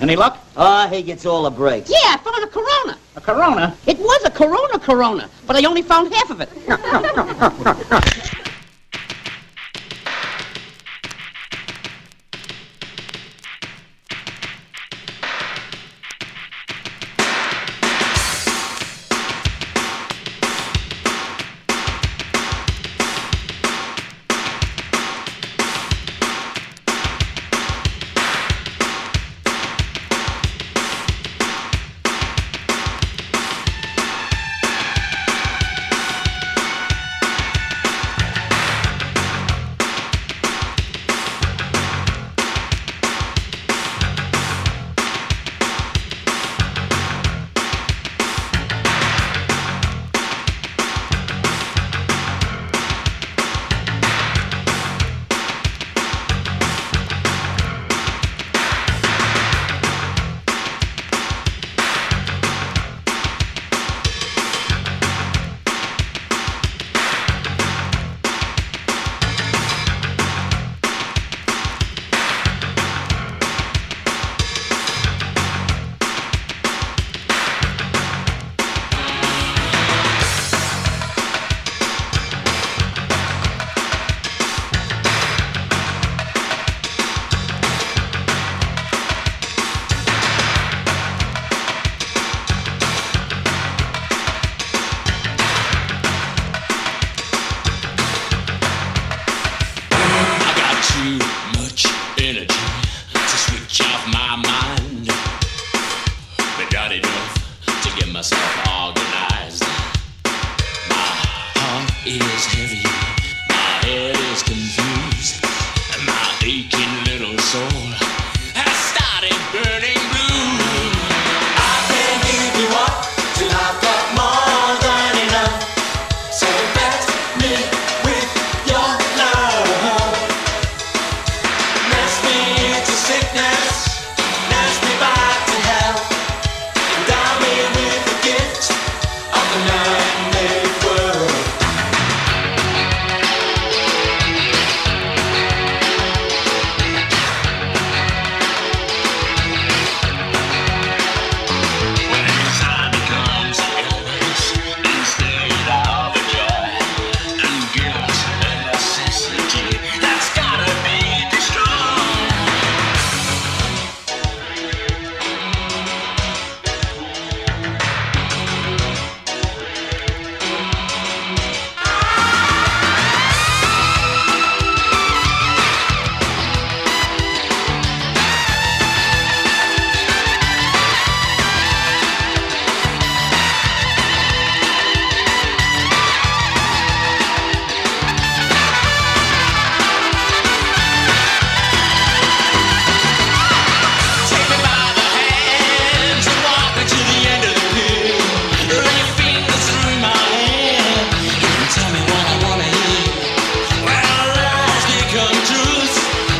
Any luck? Ah, he gets all the breaks. Yeah, I found a Corona. A Corona? It was a Corona Corona, but I only found half of it.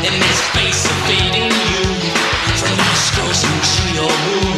in this face of fading you from nostrils and to your.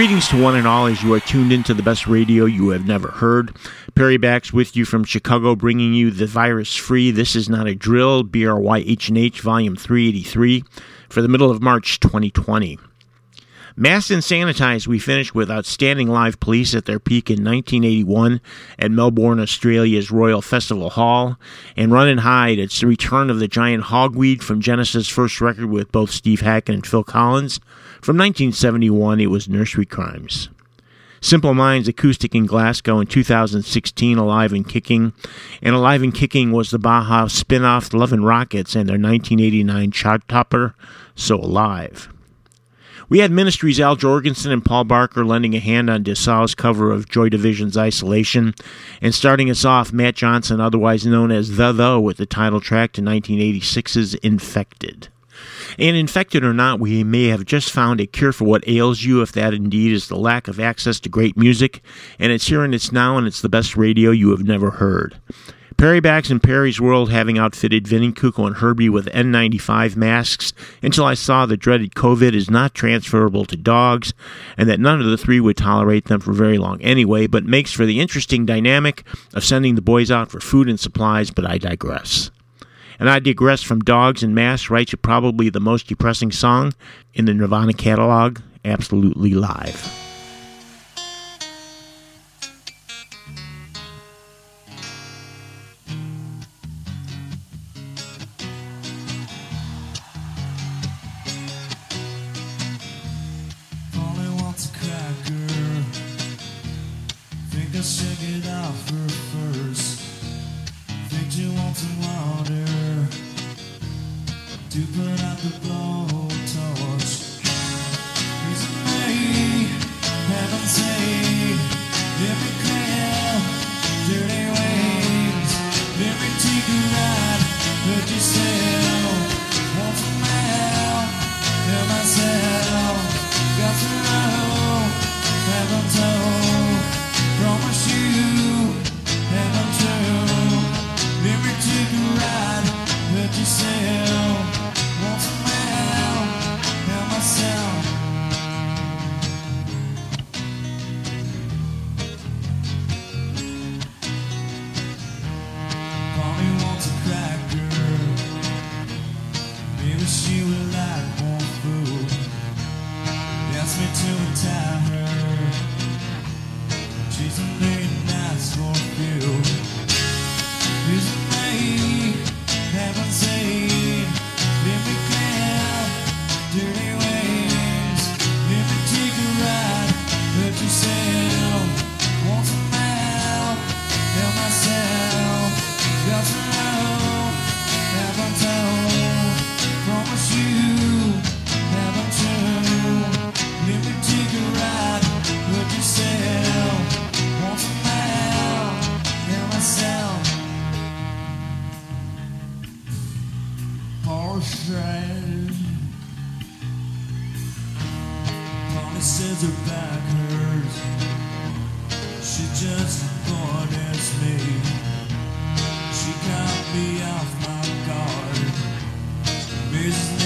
Greetings to one and all as you are tuned into the best radio you have never heard. Perry Backs with you from Chicago, bringing you the virus free. This is not a drill. BRYH and H, volume 383, for the middle of March 2020. Masked and Sanitized, we finished with outstanding live police at their peak in 1981 at Melbourne, Australia's Royal Festival Hall, and Run and Hide, it's the return of the giant hogweed from Genesis' first record with both Steve Hackett and Phil Collins. From 1971, it was Nursery Cryme. Simple Minds Acoustic in Glasgow in 2016, Alive and Kicking. And Alive and Kicking was the Bauhaus spin off Love and Rockets and their 1989 chart topper, So Alive. We had Ministry's Al Jourgensen and Paul Barker lending a hand on Dessau's cover of Joy Division's Isolation, and starting us off, Matt Johnson, otherwise known as The Though, with the title track to 1986's Infected. And infected or not, we may have just found a cure for what ails you, if that indeed is the lack of access to great music. And it's here and it's now, and it's the best radio you have never heard. Perry Backs and Perry's World having outfitted Vinnie Kuko and Herbie with N95 masks until I saw the dreaded COVID is not transferable to dogs and that none of the three would tolerate them for very long anyway, but makes for the interesting dynamic of sending the boys out for food and supplies, but I digress. And I digress from Dogs and Masks right to probably the most depressing song in the Nirvana catalog, Absolutely Live. Put out Horse Polly says her back hurts. She just as me. She got me off my guard. Mrs.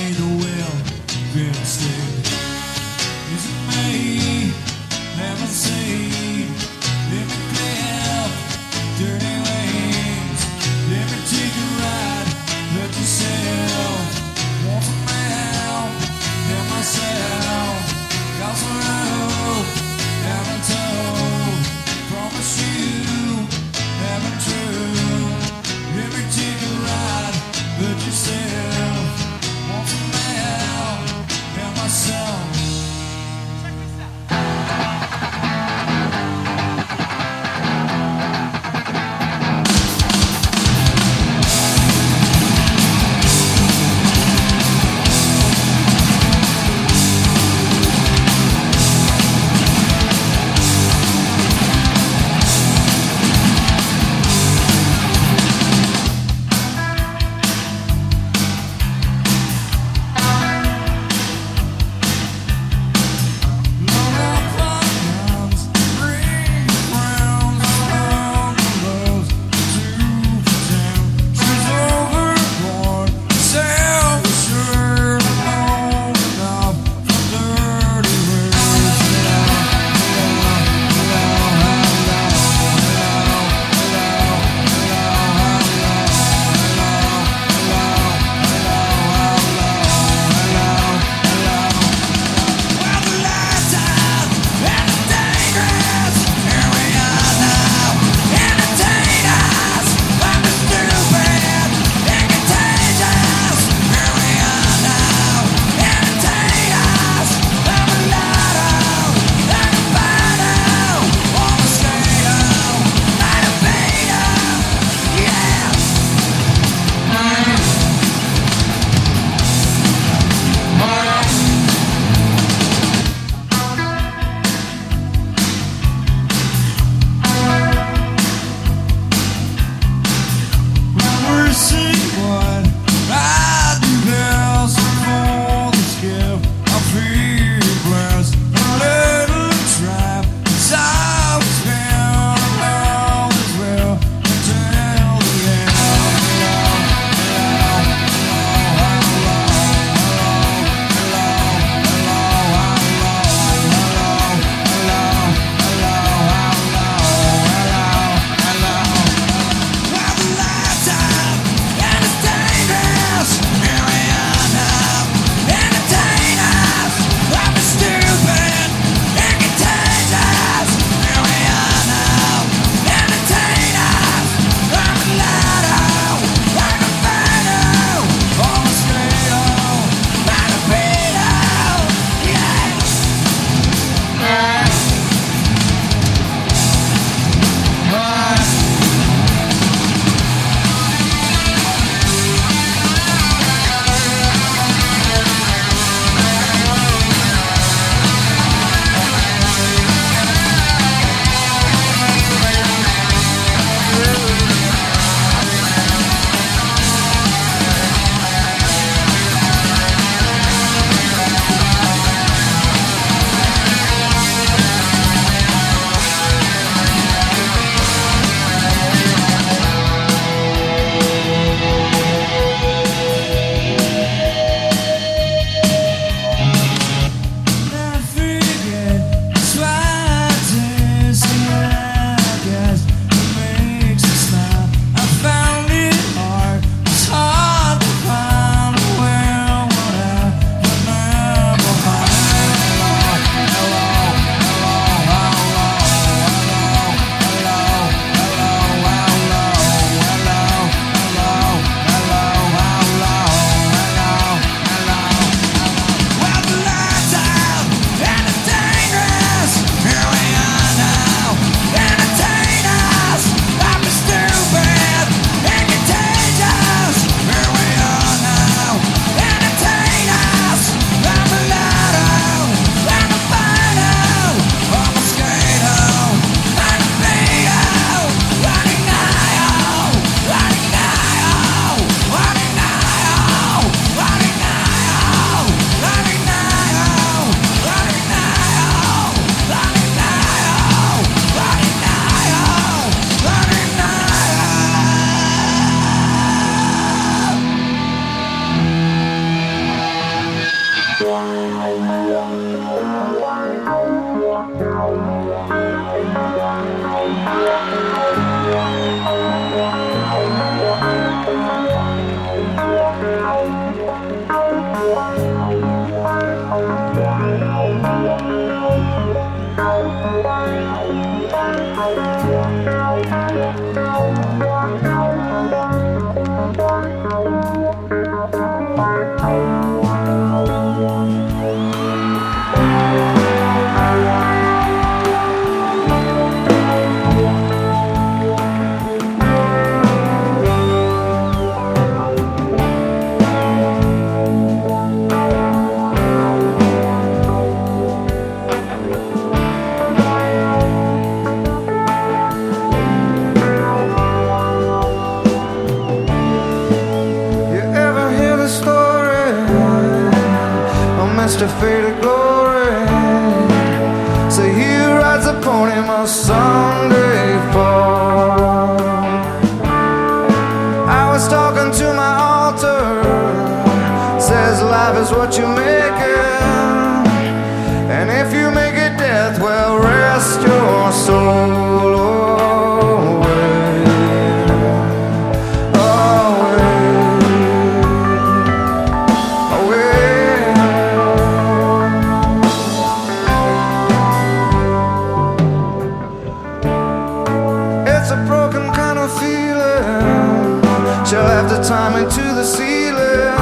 a broken kind of feeling. She'll have to time into the ceiling.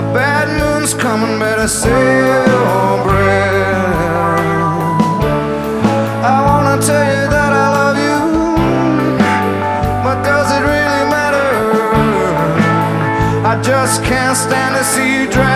A bad moon's coming, better celebrate. I wanna tell you that I love you, but does it really matter? I just can't stand to see you drown.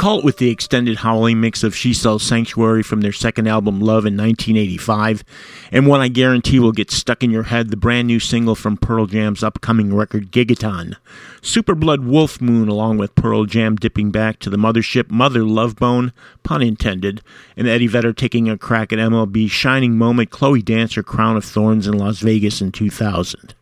Cult with the extended howling mix of She Sells Sanctuary from their second album Love in 1985, and one I guarantee will get stuck in your head, the brand new single from Pearl Jam's upcoming record Gigaton. Superblood Wolf Moon along with Pearl Jam dipping back to the mothership Mother Love Bone, pun intended, and Eddie Vedder taking a crack at MLB's shining moment Chloe Dancer Crown of Thorns in Las Vegas in 2000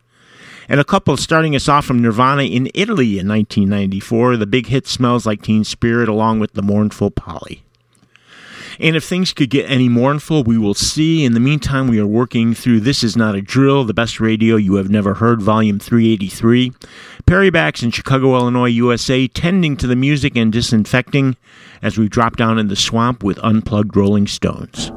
and a couple starting us off from Nirvana in Italy in 1994. The big hit Smells Like Teen Spirit, along with the mournful Polly. And if things could get any mournful, we will see. In the meantime, we are working through This Is Not a Drill, the best radio you have never heard, volume 383. Perrybacks in Chicago, Illinois, USA, tending to the music and disinfecting as we drop down in the swamp with unplugged Rolling Stones.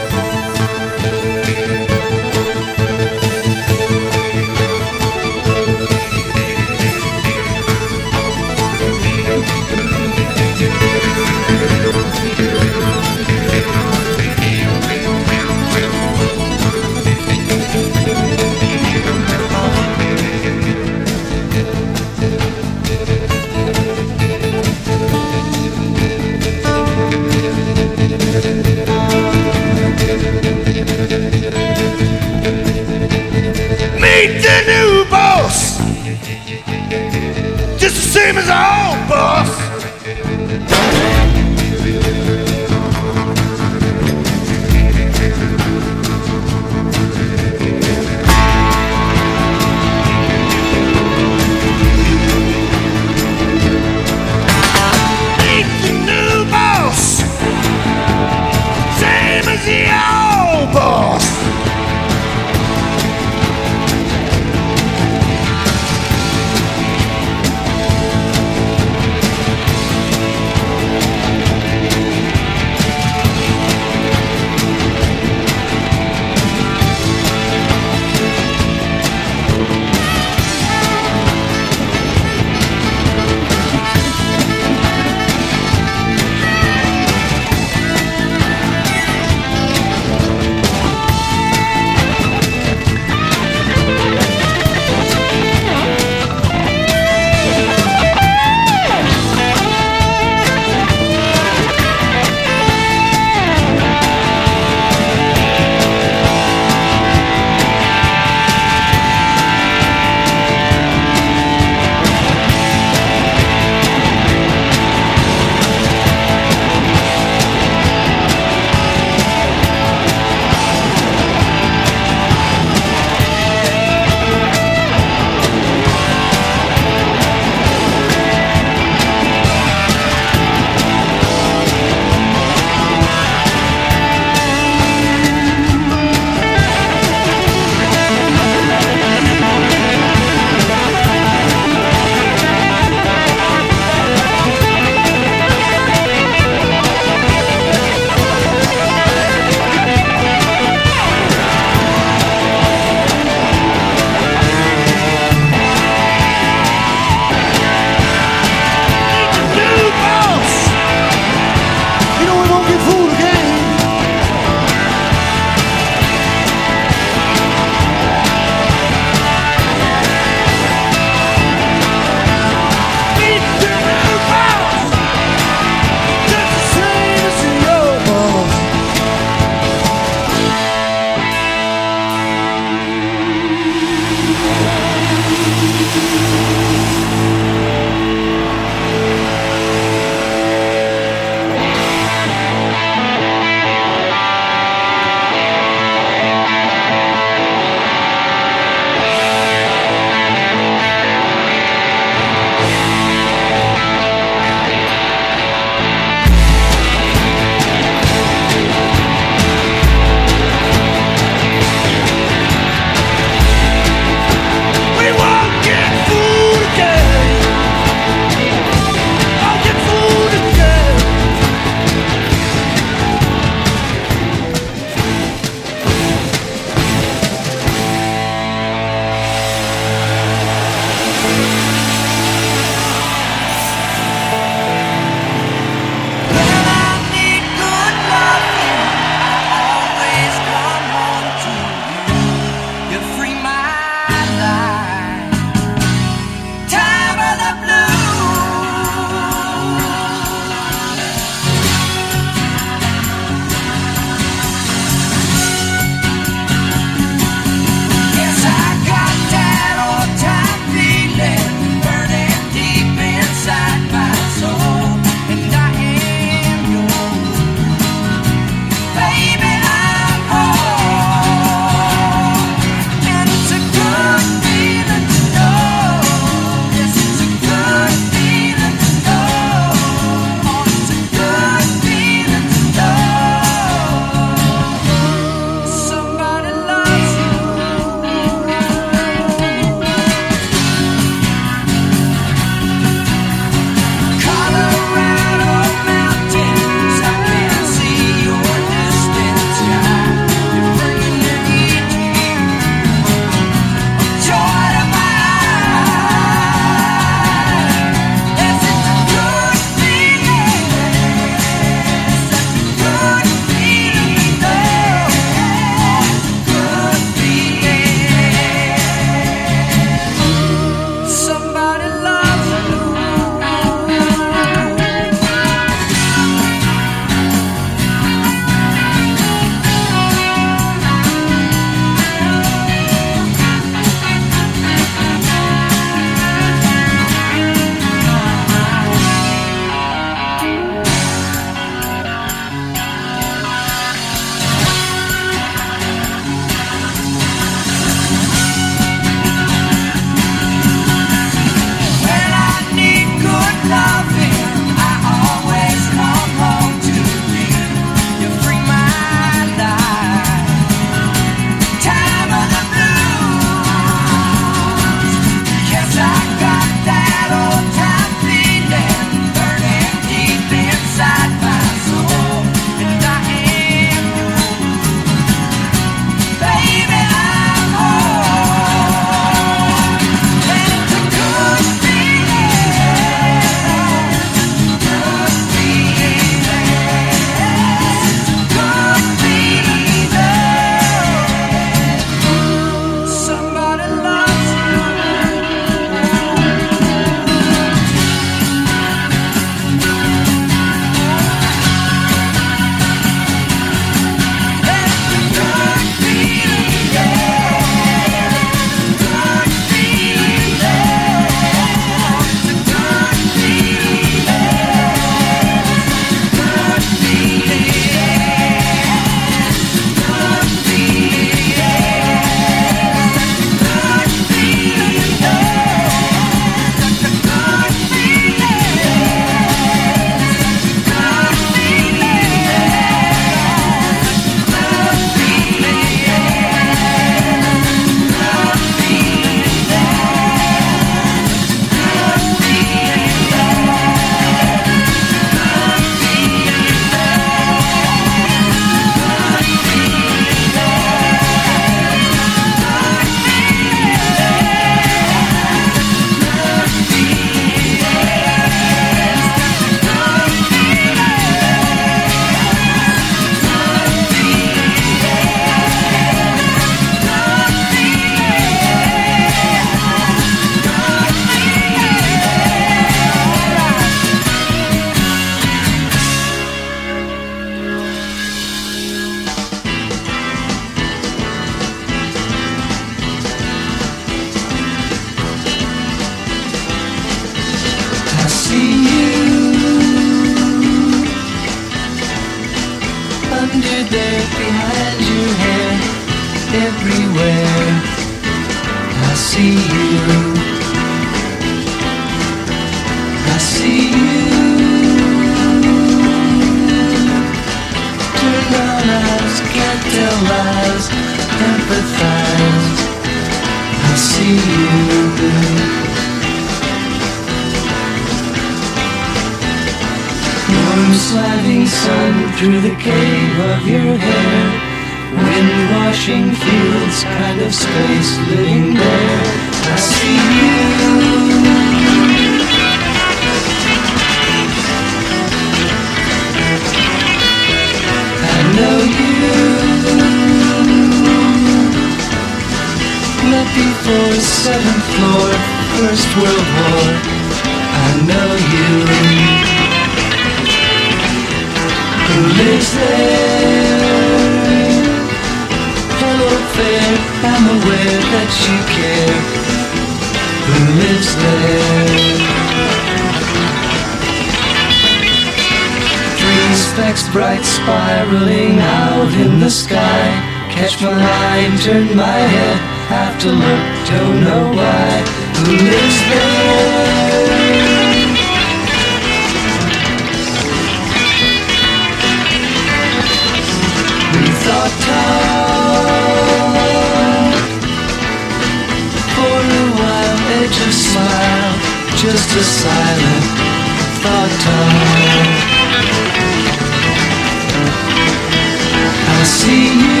I see you.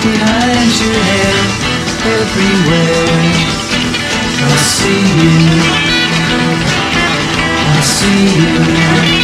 Behind your Everywhere I see you. I see you.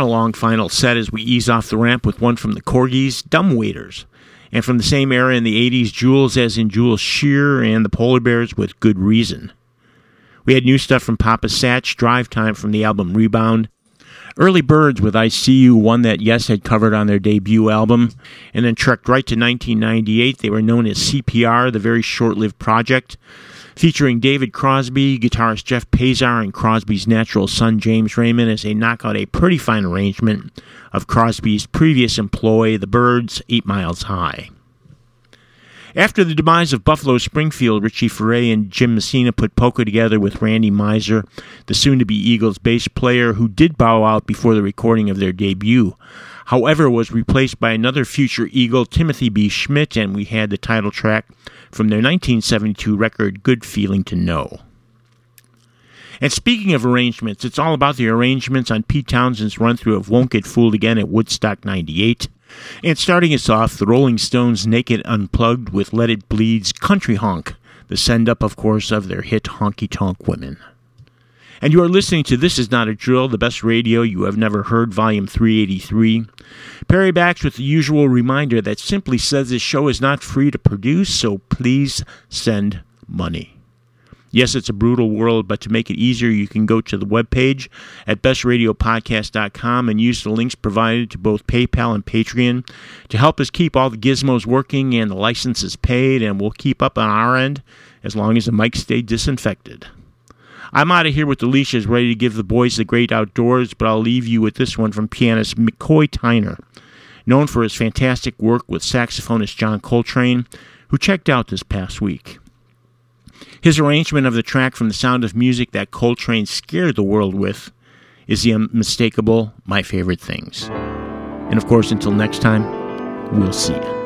A long final set as we ease off the ramp with one from the Korgis, Dumb Waiters. And from the same era in the 80s, Jules as in Jules Shear and the Polar Bears with Good Reason. We had new stuff from Papa Satch, Drive Time from the album Rebound, Early Byrds with I See You, one that Yes had covered on their debut album, and then trekked right to 1998. They were known as CPR, the very short lived project, featuring David Crosby, guitarist Jeff Pevar, and Crosby's natural son James Raymond as they knock out a pretty fine arrangement of Crosby's previous employ, The Byrds, Eight Miles High. After the demise of Buffalo Springfield, Richie Furay and Jim Messina put Poco together with Randy Meisner, the soon to be Eagles bass player, who did bow out before the recording of their debut. However, was replaced by another future Eagle, Timothy B. Schmit, and we had the title track from their 1972 record, Good Feeling to Know. And speaking of arrangements, it's all about the arrangements on Pete Townshend's run through of Won't Get Fooled Again at Woodstock 98. And starting us off, the Rolling Stones Naked Unplugged with Let It Bleed's Country Honk, the send up, of course, of their hit Honky Tonk Women. And you are listening to This Is Not a Drill, the best radio you have never heard, volume 383. Perry Backs with the usual reminder that simply says this show is not free to produce, so please send money. Yes, it's a brutal world, but to make it easier, you can go to the webpage at bestradiopodcast.com and use the links provided to both PayPal and Patreon to help us keep all the gizmos working and the licenses paid, and we'll keep up on our end as long as the mics stay disinfected. I'm out of here with the leashes, ready to give the boys the great outdoors, but I'll leave you with this one from pianist McCoy Tyner, known for his fantastic work with saxophonist John Coltrane, who checked out this past week. His arrangement of the track from The Sound of Music that Coltrane scared the world with is the unmistakable My Favorite Things. And of course, until next time, we'll see you.